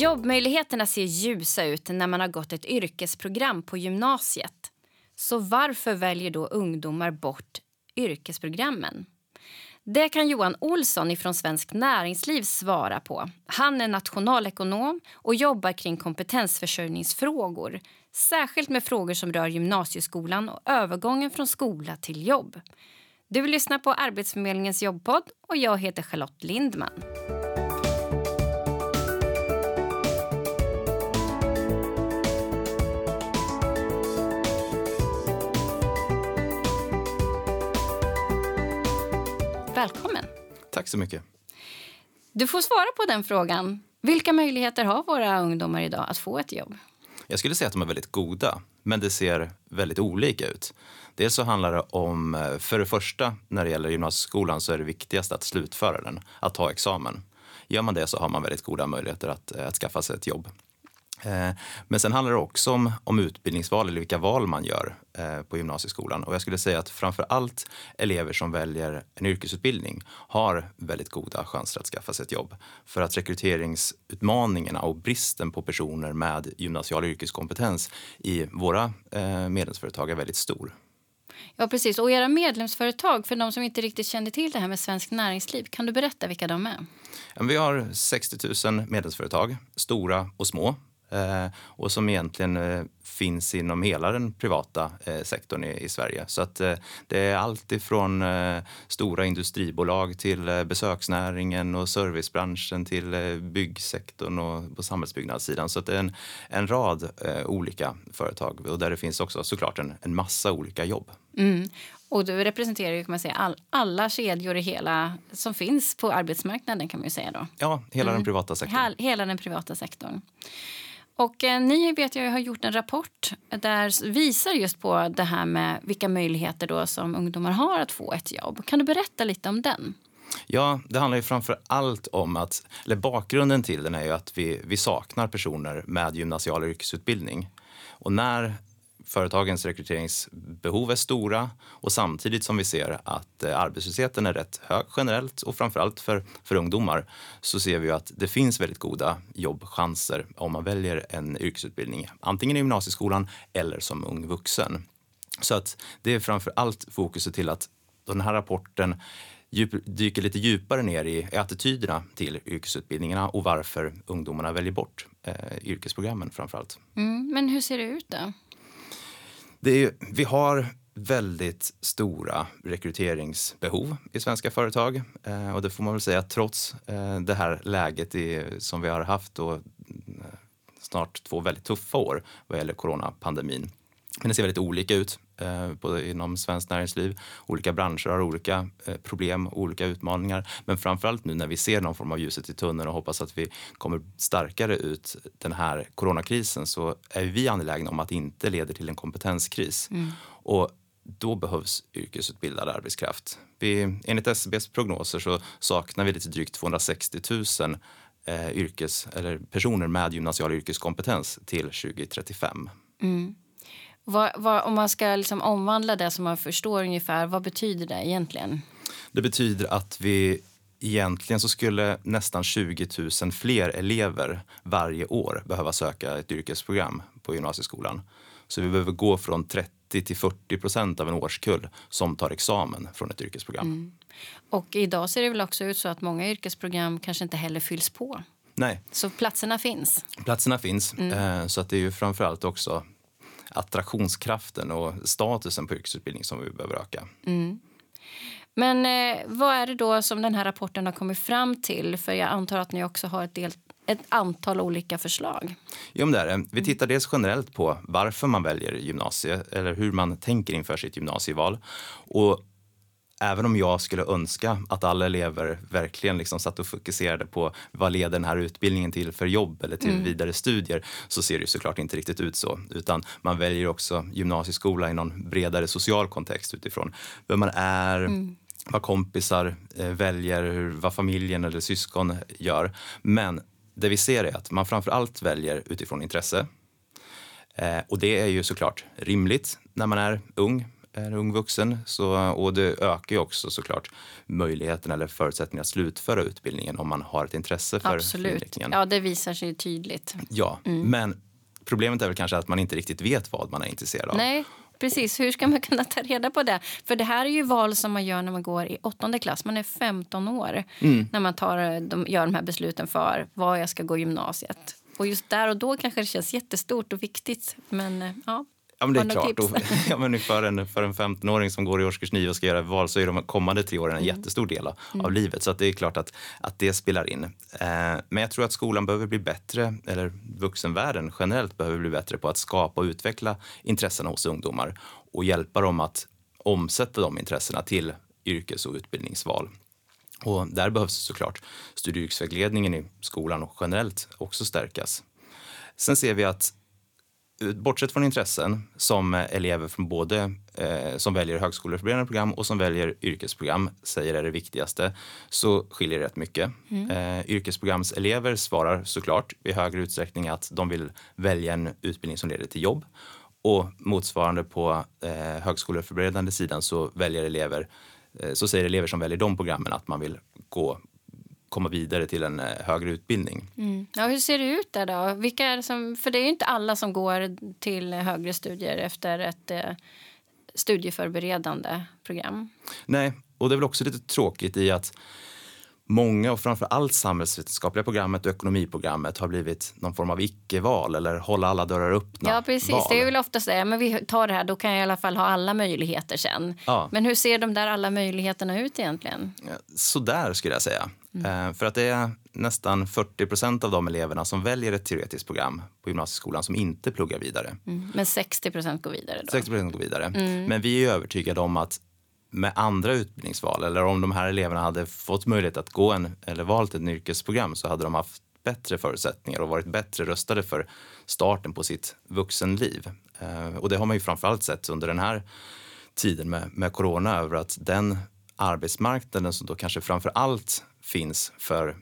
Jobbmöjligheterna ser ljusa ut när man har gått ett yrkesprogram på gymnasiet. Så varför väljer då ungdomar bort yrkesprogrammen? Det kan Johan Olsson från Svensk Näringsliv svara på. Han är nationalekonom och jobbar kring kompetensförsörjningsfrågor. Särskilt med frågor som rör gymnasieskolan och övergången från skola till jobb. Du lyssnar på Arbetsförmedlingens jobbpodd och jag heter Charlotte Lindman. Välkommen. Tack så mycket. Du får svara på den frågan. Vilka möjligheter har våra ungdomar idag att få ett jobb? Jag skulle säga att de är väldigt goda, men det ser väldigt olika ut. Dels så handlar det om, för det första, när det gäller gymnasieskolan så är det viktigast att slutföra den, att ta examen. Gör man det så har man väldigt goda möjligheter att, att skaffa sig ett jobb. Eh, men sen handlar det också om, om utbildningsval eller vilka val man gör eh, på gymnasieskolan. Och jag skulle säga att framför allt elever som väljer en yrkesutbildning har väldigt goda chanser att skaffa sig ett jobb. För att rekryteringsutmaningarna och bristen på personer med gymnasial yrkeskompetens i våra eh, medlemsföretag är väldigt stor. Ja, precis. Och era medlemsföretag, för de som inte riktigt känner till det här med Svenskt Näringsliv, kan du berätta vilka de är? Vi har 60 000 medlemsföretag, stora och små. Eh, och som egentligen eh, finns inom hela den privata eh, sektorn i, Sverige. Så att det är allt ifrån stora industribolag till besöksnäringen och servicebranschen till byggsektorn och på samhällsbyggnadssidan. Så att det är en, en rad olika företag och där det finns också såklart en, en massa olika jobb. Mm. Och du representerar ju kan man säga, all, alla kedjor i hela, som finns på arbetsmarknaden. kan man säga då. Ja, hela mm. den privata sektorn. Hela den privata sektorn. Och eh, ni vet jag har gjort en rapport där visar just på det här med vilka möjligheter då som ungdomar har att få ett jobb. Kan du berätta lite om den? Ja, det handlar ju framför allt om att, eller bakgrunden till den är ju att vi, vi saknar personer med gymnasial yrkesutbildning. Och när företagens rekryteringsbehov är stora och samtidigt som vi ser att eh, arbetslösheten är rätt hög generellt och framförallt för, för ungdomar så ser vi att det finns väldigt goda jobbchanser om man väljer en yrkesutbildning, antingen i gymnasieskolan eller som ung vuxen. Så att det är framför allt fokuset till att den här rapporten dyker lite djupare ner i attityderna till yrkesutbildningarna och varför ungdomarna väljer bort eh, yrkesprogrammen framför allt. Mm, men hur ser det ut då? Det är, vi har väldigt stora rekryteringsbehov i svenska företag. Eh, och det får man väl säga trots eh, det här läget i, som vi har haft då, eh, snart två väldigt tuffa år vad gäller coronapandemin. Men det ser väldigt olika ut eh, både inom svenskt näringsliv. Olika branscher har olika eh, problem och olika utmaningar. Men framförallt nu när vi ser någon form av ljuset i tunneln och hoppas att vi kommer starkare ut den här coronakrisen så är vi angelägna om att det inte leder till en kompetenskris. Mm. Och då behövs yrkesutbildad arbetskraft. Vi, enligt SCBs prognoser så saknar vi lite drygt 260 000 eh, yrkes, eller personer med gymnasial yrkeskompetens till 2035. Mm. Vad, vad, om man ska liksom omvandla det som man förstår ungefär, vad betyder det egentligen? Det betyder att vi egentligen så skulle nästan 20 000 fler elever varje år behöva söka ett yrkesprogram på gymnasieskolan. Så vi behöver gå från 30 till 40 procent av en årskull som tar examen från ett yrkesprogram. Mm. Och idag ser det väl också ut så att många yrkesprogram kanske inte heller fylls på. Nej. Så platserna finns? Platserna finns. Mm. Eh, så att det är ju framförallt också attraktionskraften och statusen på yrkesutbildning som vi behöver öka. Mm. Men eh, vad är det då som den här rapporten har kommit fram till? För jag antar att ni också har ett, del, ett antal olika förslag. Jo, det är det. Vi tittar dels generellt på varför man väljer gymnasiet eller hur man tänker inför sitt gymnasieval. Och även om jag skulle önska att alla elever verkligen liksom satt och fokuserade på vad leder den här utbildningen till för jobb eller till mm. vidare studier så ser det såklart inte riktigt ut så. Utan man väljer också gymnasieskola i någon bredare social kontext utifrån vem man är, mm. vad kompisar eh, väljer, vad familjen eller syskon gör. Men det vi ser är att man framför allt väljer utifrån intresse. Eh, och det är ju såklart rimligt när man är ung är ung vuxen. Så, och det ökar ju också såklart möjligheten eller förutsättningar att slutföra utbildningen om man har ett intresse för Absolut. inriktningen. Ja, det visar sig tydligt. Ja, men problemet är väl kanske att man inte riktigt vet vad man är intresserad av. Nej, precis. Hur ska man kunna ta reda på det? För det här är ju val som man gör när man går i åttonde klass. Man är 15 år när man tar, de, gör de här besluten för var jag ska gå gymnasiet. Och just där och då kanske det känns jättestort och viktigt. Men eh, ja, Ja, men det är klart. Och, ja, men för, en, för en 15-åring som går i årskurs 9 och ska göra val så är de kommande tre åren en Mm. jättestor del av, av livet. Så det är klart att, att det spelar in. Eh, men jag tror att skolan behöver bli bättre, eller vuxenvärlden generellt behöver bli bättre på att skapa och utveckla intressena hos ungdomar och hjälpa dem att omsätta de intressena till yrkes och utbildningsval. Och där behövs såklart studie och yrkesvägledningen i skolan och generellt också stärkas. Sen ser vi att bortsett från intressen som elever från både eh, som väljer högskoleförberedande program och som väljer yrkesprogram säger är det viktigaste så skiljer det rätt mycket. Eh, yrkesprogramselever svarar såklart i högre utsträckning att de vill välja en utbildning som leder till jobb och motsvarande på eh, högskoleförberedande sidan så väljer elever eh, så säger elever som väljer de programmen att man vill gå komma vidare till en eh, högre utbildning. Mm. Ja, hur ser det ut där då? Vilka är det som, för det är ju inte alla som går till högre studier efter ett eh, studieförberedande program. Nej, och det är väl också lite tråkigt i att många och framför allt samhällsvetenskapliga programmet och ekonomiprogrammet har blivit någon form av icke-val eller hålla alla dörrar öppna Ja, precis. val. Det är väl oftast det. Men vi tar det här, då kan jag i alla fall ha alla möjligheter sen. Ja. Men hur ser de där alla möjligheterna ut egentligen? Sådär skulle jag säga. Mm. Eh, för att det är nästan 40 procent av de eleverna som väljer ett teoretiskt program på gymnasieskolan som inte pluggar vidare. Mm. Men 60 procent går vidare då? 60 procent går vidare. Mm. Men vi är övertygade om att med andra utbildningsval eller om de här eleverna hade fått möjlighet att gå en, eller valt ett yrkesprogram så hade de haft bättre förutsättningar och varit bättre rustade för starten på sitt vuxenliv. Eh, och det har man ju framförallt sett under den här tiden med, med corona över att den arbetsmarknaden som då kanske framför allt finns för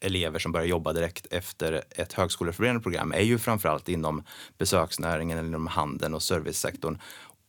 elever som börjar jobba direkt efter ett högskoleförberedande program är ju framförallt inom besöksnäringen eller inom handeln och servicesektorn.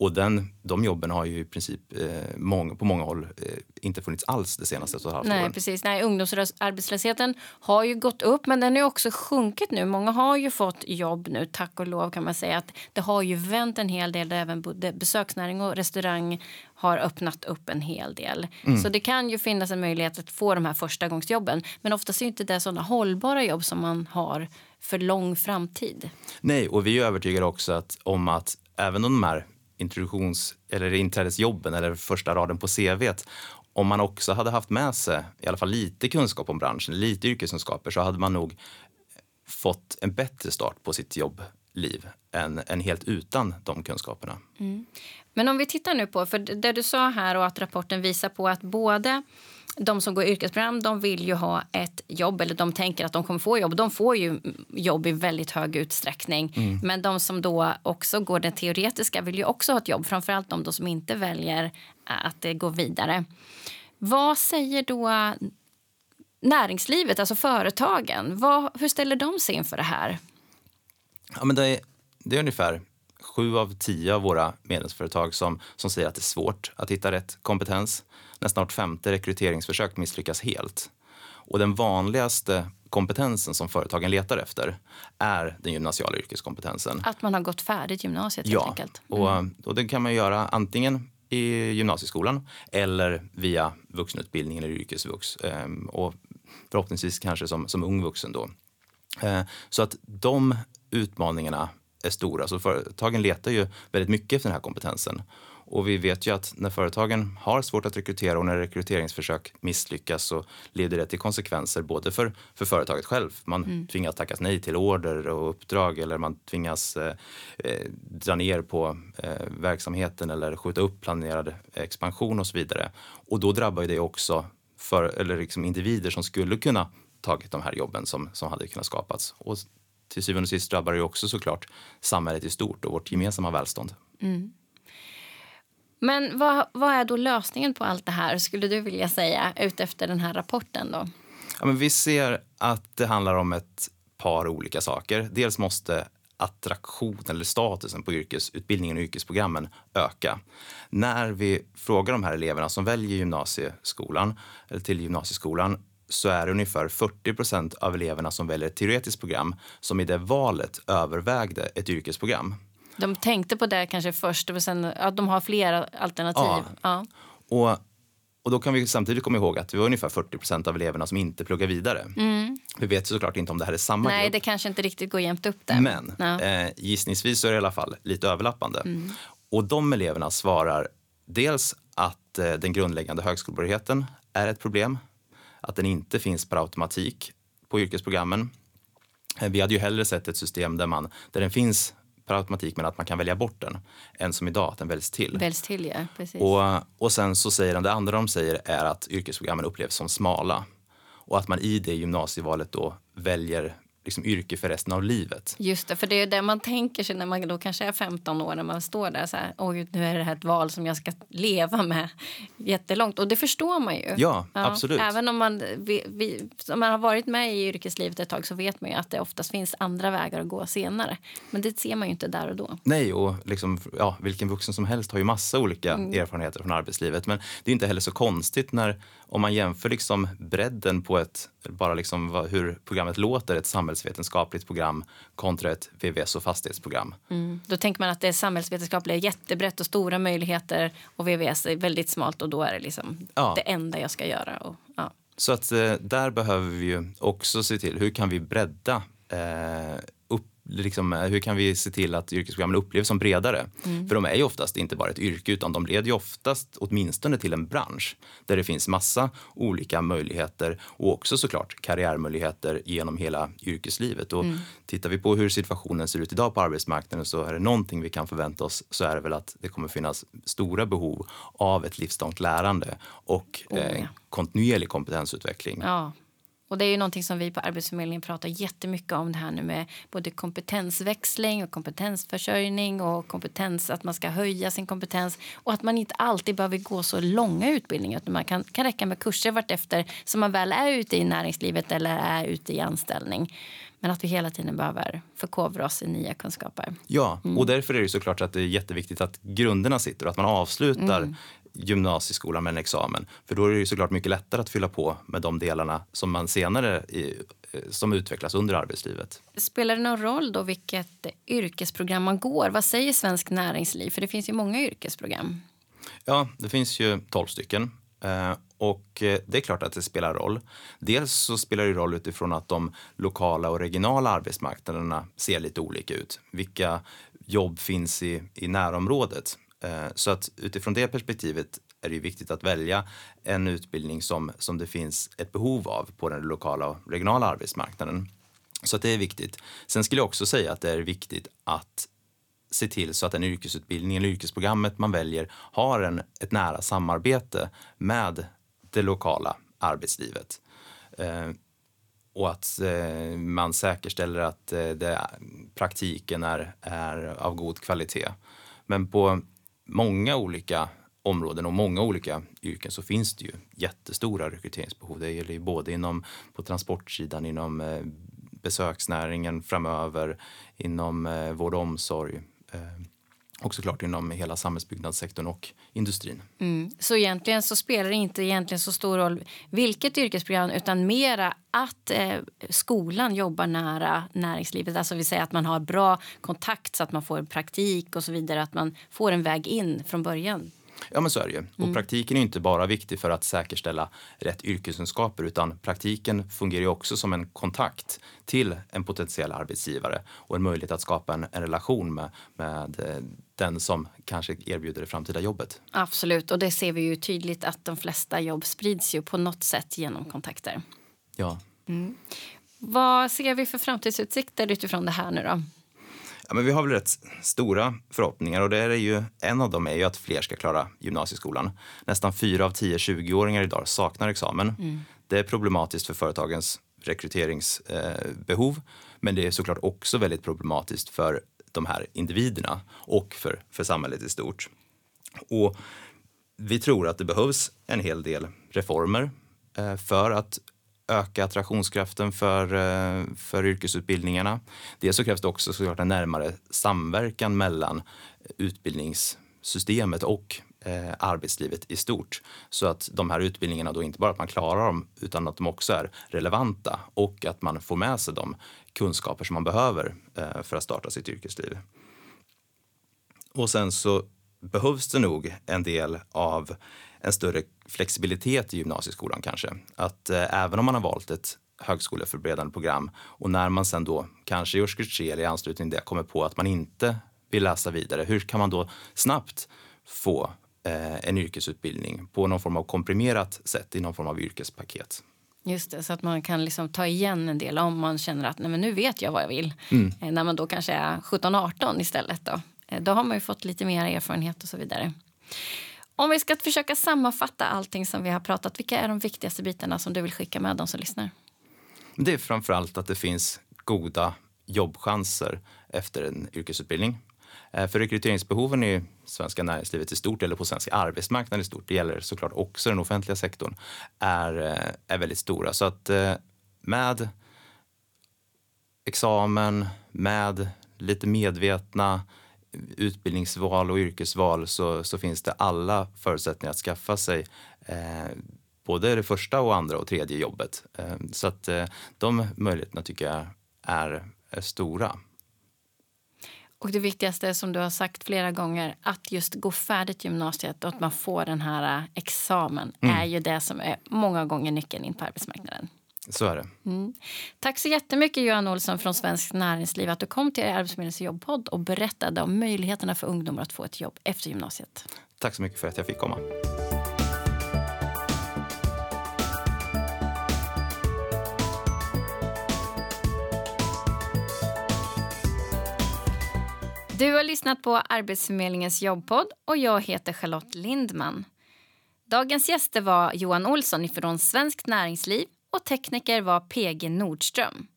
Och den, de jobben har ju i princip eh, många, på många håll eh, inte funnits alls det senaste ett och ett halvt Nej, åren. precis. Nej, ungdomsarbetslösheten har ju gått upp, men den har också sjunkit nu. Många har ju fått jobb nu, tack och lov kan man säga. att Det har ju vänt en hel del, där även besöksnäring och restaurang har öppnat upp en hel del. Så det kan ju finnas en möjlighet att få de här första gångsjobben. Men oftast är inte det sådana hållbara jobb som man har för lång framtid. Nej, och vi är övertygade också att, om att även om de här introduktions eller inträdesjobben eller första raden på CVt om man också hade haft med sig i alla fall lite kunskap om branschen, lite yrkeskunskaper så hade man nog fått en bättre start på sitt jobbliv än, än helt utan de kunskaperna. Mm. Men om vi tittar nu på, för det du sa här och att rapporten visar på att både de som går yrkesprogram de vill ju ha ett jobb eller de tänker att de kommer få jobb. De får ju jobb i väldigt hög utsträckning. Men de som då också går det teoretiska vill ju också ha ett jobb. Framförallt de som inte väljer att eh, gå vidare. Vad säger då näringslivet, alltså företagen? Vad, hur ställer de sig inför det här? Ja, men det, är, det är ungefär sju av tio av våra medlemsföretag som, som säger att det är svårt att hitta rätt kompetens. Nästan vart femte rekryteringsförsök misslyckas helt. Och den vanligaste kompetensen som företagen letar efter är den gymnasiala yrkeskompetensen. Att man har gått färdigt gymnasiet helt Ja, enkelt. och, och det kan man göra antingen i gymnasieskolan eller via vuxenutbildning eller yrkesvux. Ehm, och förhoppningsvis kanske som, som ung vuxen då. Eh, så att de utmaningarna är stora. Så företagen letar ju väldigt mycket efter den här kompetensen. Och vi vet ju att när företagen har svårt att rekrytera och när rekryteringsförsök misslyckas så leder det till konsekvenser både för, för företaget själv. Man tvingas tacka nej till order och uppdrag eller man tvingas eh, eh, dra ner på eh, verksamheten eller skjuta upp planerad expansion och så vidare. Och då drabbar ju det också för, eller liksom individer som skulle kunna tagit de här jobben som, som hade kunnat skapats. Och till syvende och sist drabbar det ju också såklart samhället i stort och vårt gemensamma välstånd. Men vad, vad är då lösningen på allt det här, skulle du vilja säga, utefter den här rapporten då? Ja, men vi ser att det handlar om ett par olika saker. Dels måste attraktion eller statusen på yrkesutbildningen och yrkesprogrammen öka. När vi frågar de här eleverna som väljer gymnasieskolan eller till gymnasieskolan så är det ungefär 40 procent av eleverna som väljer ett teoretiskt program som i det valet övervägde ett yrkesprogram. De tänkte på det kanske först och sen att de har flera alternativ. Ja. ja. Och, och då kan vi samtidigt komma ihåg att det var ungefär 40 procent av eleverna som inte pluggar vidare. Mm. Vi vet såklart inte om det här är samma Nej, grupp. det kanske inte riktigt går jämnt upp där. Men ja. eh, gissningsvis är det i alla fall lite överlappande. Mm. Och de eleverna svarar dels att eh, den grundläggande högskolebehörigheten är ett problem att den inte finns per automatik på yrkesprogrammen. Eh, vi hade ju hellre sett ett system där, man, där den finns per automatik men att man kan välja bort den än som idag att den väljs till. Väljs till ja, precis. Och, och sen så säger de, det andra de säger är att yrkesprogrammen upplevs som smala och att man i det gymnasievalet då väljer liksom yrke för resten av livet. Just det, för det är det man tänker sig när man då kanske är 15 år när man står där så här, oj nu är det här ett val som jag ska leva med jättelångt och det förstår man ju. Ja, ja absolut. Även om man, vi, vi, om man har varit med i yrkeslivet ett tag så vet man ju att det oftast finns andra vägar att gå senare. Men det ser man ju inte där och då. Nej, och liksom, ja, vilken vuxen som helst har ju massa olika mm. erfarenheter från arbetslivet. Men det är inte heller så konstigt när om man jämför liksom bredden på ett, bara liksom hur programmet låter, ett samhällsvetenskapligt program kontra ett VVS och fastighetsprogram. Mm. Då tänker man att det samhällsvetenskapliga är jättebrett och stora möjligheter och VVS är väldigt smalt och då är det liksom ja. det enda jag ska göra. Och, ja. Så att eh, där behöver vi ju också se till hur kan vi bredda eh, liksom, eh, hur kan vi se till att yrkesprogrammen upplevs som bredare? Mm. För de är ju oftast inte bara ett yrke utan de leder ju oftast åtminstone till en bransch där det finns massa olika möjligheter och också såklart karriärmöjligheter genom hela yrkeslivet. Och mm. Tittar vi på hur situationen ser ut idag på arbetsmarknaden så är det någonting vi kan förvänta oss så är det väl att det kommer finnas stora behov av ett livslångt lärande och oh, ja. eh, kontinuerlig kompetensutveckling. Ja, och det är ju någonting som vi på Arbetsförmedlingen pratar jättemycket om det här nu med både kompetensväxling och kompetensförsörjning och kompetens, att man ska höja sin kompetens och att man inte alltid behöver gå så långa utbildningar utan man kan, kan räcka med kurser vartefter som man väl är ute i näringslivet eller är ute i anställning. Men att vi hela tiden behöver förkovra oss i nya kunskaper. Ja, mm. och därför är det såklart att det är jätteviktigt att grunderna sitter och att man avslutar mm gymnasieskolan med en examen. För då är det såklart mycket lättare att fylla på med de delarna som man senare i, eh, som utvecklas under arbetslivet. Spelar det någon roll då vilket yrkesprogram man går? Vad säger Svensk Näringsliv? För det finns ju många yrkesprogram. Ja, det finns ju tolv stycken. Eh, och eh, det är klart att det spelar roll. Dels så spelar det roll utifrån att de lokala och regionala arbetsmarknaderna ser lite olika ut. Vilka jobb finns i, i närområdet? Eh, så att utifrån det perspektivet är det viktigt att välja en utbildning som, som det finns ett behov av på den lokala och regionala arbetsmarknaden. Så att det är viktigt. Sen skulle jag också säga att det är viktigt att se till så att den yrkesutbildning eller yrkesprogrammet man väljer har en, ett nära samarbete med det lokala arbetslivet. Eh, och att eh, man säkerställer att eh, det, praktiken är, är av god kvalitet. Men på många olika områden och många olika yrken så finns det ju jättestora rekryteringsbehov. Det gäller ju både inom, på transportsidan, inom eh, besöksnäringen framöver, inom eh, vård och omsorg eh, och såklart inom hela samhällsbyggnadssektorn och industrin. Mm. Så egentligen så spelar det inte egentligen så stor roll vilket yrkesprogram utan mera att eh, skolan jobbar nära näringslivet. Alltså vi säger att man har bra kontakt så att man får praktik och så vidare. Att man får en väg in från början. Ja, men så är det ju. Och mm. praktiken är inte bara viktig för att säkerställa rätt yrkeskunskaper utan praktiken fungerar ju också som en kontakt till en potentiell arbetsgivare och en möjlighet att skapa en, en relation med, med eh, den som kanske erbjuder det framtida jobbet. Absolut, och det ser vi ju tydligt att de flesta jobb sprids ju på något sätt genom kontakter. Ja. Mm. Vad ser vi för framtidsutsikter utifrån det här nu då? Ja, men vi har väl rätt stora förhoppningar och det är ju, en av dem är ju att fler ska klara gymnasieskolan. Nästan fyra av tio 20-åringar idag saknar examen. Mm. Det är problematiskt för företagens rekryteringsbehov eh, men det är såklart också väldigt problematiskt för de här individerna och för, för samhället i stort. Och vi tror att det behövs en hel del reformer eh, för att öka attraktionskraften för, eh, för yrkesutbildningarna. Dels så krävs det också såklart en närmare samverkan mellan utbildningssystemet och eh, arbetslivet i stort. Så att de här utbildningarna då inte bara att man klarar dem utan att de också är relevanta och att man får med sig de kunskaper som man behöver eh, för att starta sitt yrkesliv. Och sen så behövs det nog en del av en större flexibilitet i gymnasieskolan kanske. Att eh, även om man har valt ett högskoleförberedande program och när man sen då kanske i årskurs 3 eller i anslutning till det kommer på att man inte vill läsa vidare, hur kan man då snabbt få eh, en yrkesutbildning på någon form av komprimerat sätt i någon form av yrkespaket? Just det, så att man kan liksom ta igen en del om man känner att nej, men nu vet jag vad jag vill. Mm. Eh, när man då kanske är 17-18 istället. Då. Eh, då har man ju fått lite mer erfarenhet och så vidare. Om vi ska försöka sammanfatta allting som vi har pratat, vilka är de viktigaste bitarna som du vill skicka med de som lyssnar? Det är framför allt att det finns goda jobbchanser efter en yrkesutbildning. Eh, för rekryteringsbehoven i svenska näringslivet i stort eller på svensk arbetsmarknad i stort, det gäller såklart också den offentliga sektorn, är, eh, är väldigt stora. Så att eh, med examen, med lite medvetna utbildningsval och yrkesval så, så finns det alla förutsättningar att skaffa sig eh, både det första och andra och tredje jobbet. Eh, så att eh, de möjligheterna tycker jag är, är stora. Och det viktigaste som du har sagt flera gånger, att just gå färdigt gymnasiet och att man får den här eh, examen mm. är ju det som är många gånger nyckeln in på arbetsmarknaden. Så är det. Mm. Tack så jättemycket Johan Olsson från Svenskt Näringsliv att du kom till Arbetsförmedlingens jobbpodd och berättade om möjligheterna för ungdomar att få ett jobb efter gymnasiet. Tack så mycket för att jag fick komma. Du har lyssnat på Arbetsförmedlingens jobbpodd och jag heter Charlotte Lindman. Dagens gäster var Johan Olsson från Svenskt Näringsliv och tekniker var PG Nordström.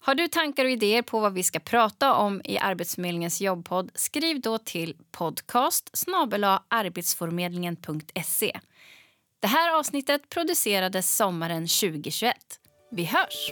Har du tankar och idéer på vad vi ska prata om i Arbetsförmedlingens jobbpodd skriv då till podcast arbetsförmedlingen.se. Det här avsnittet producerades sommaren 2021. Vi hörs!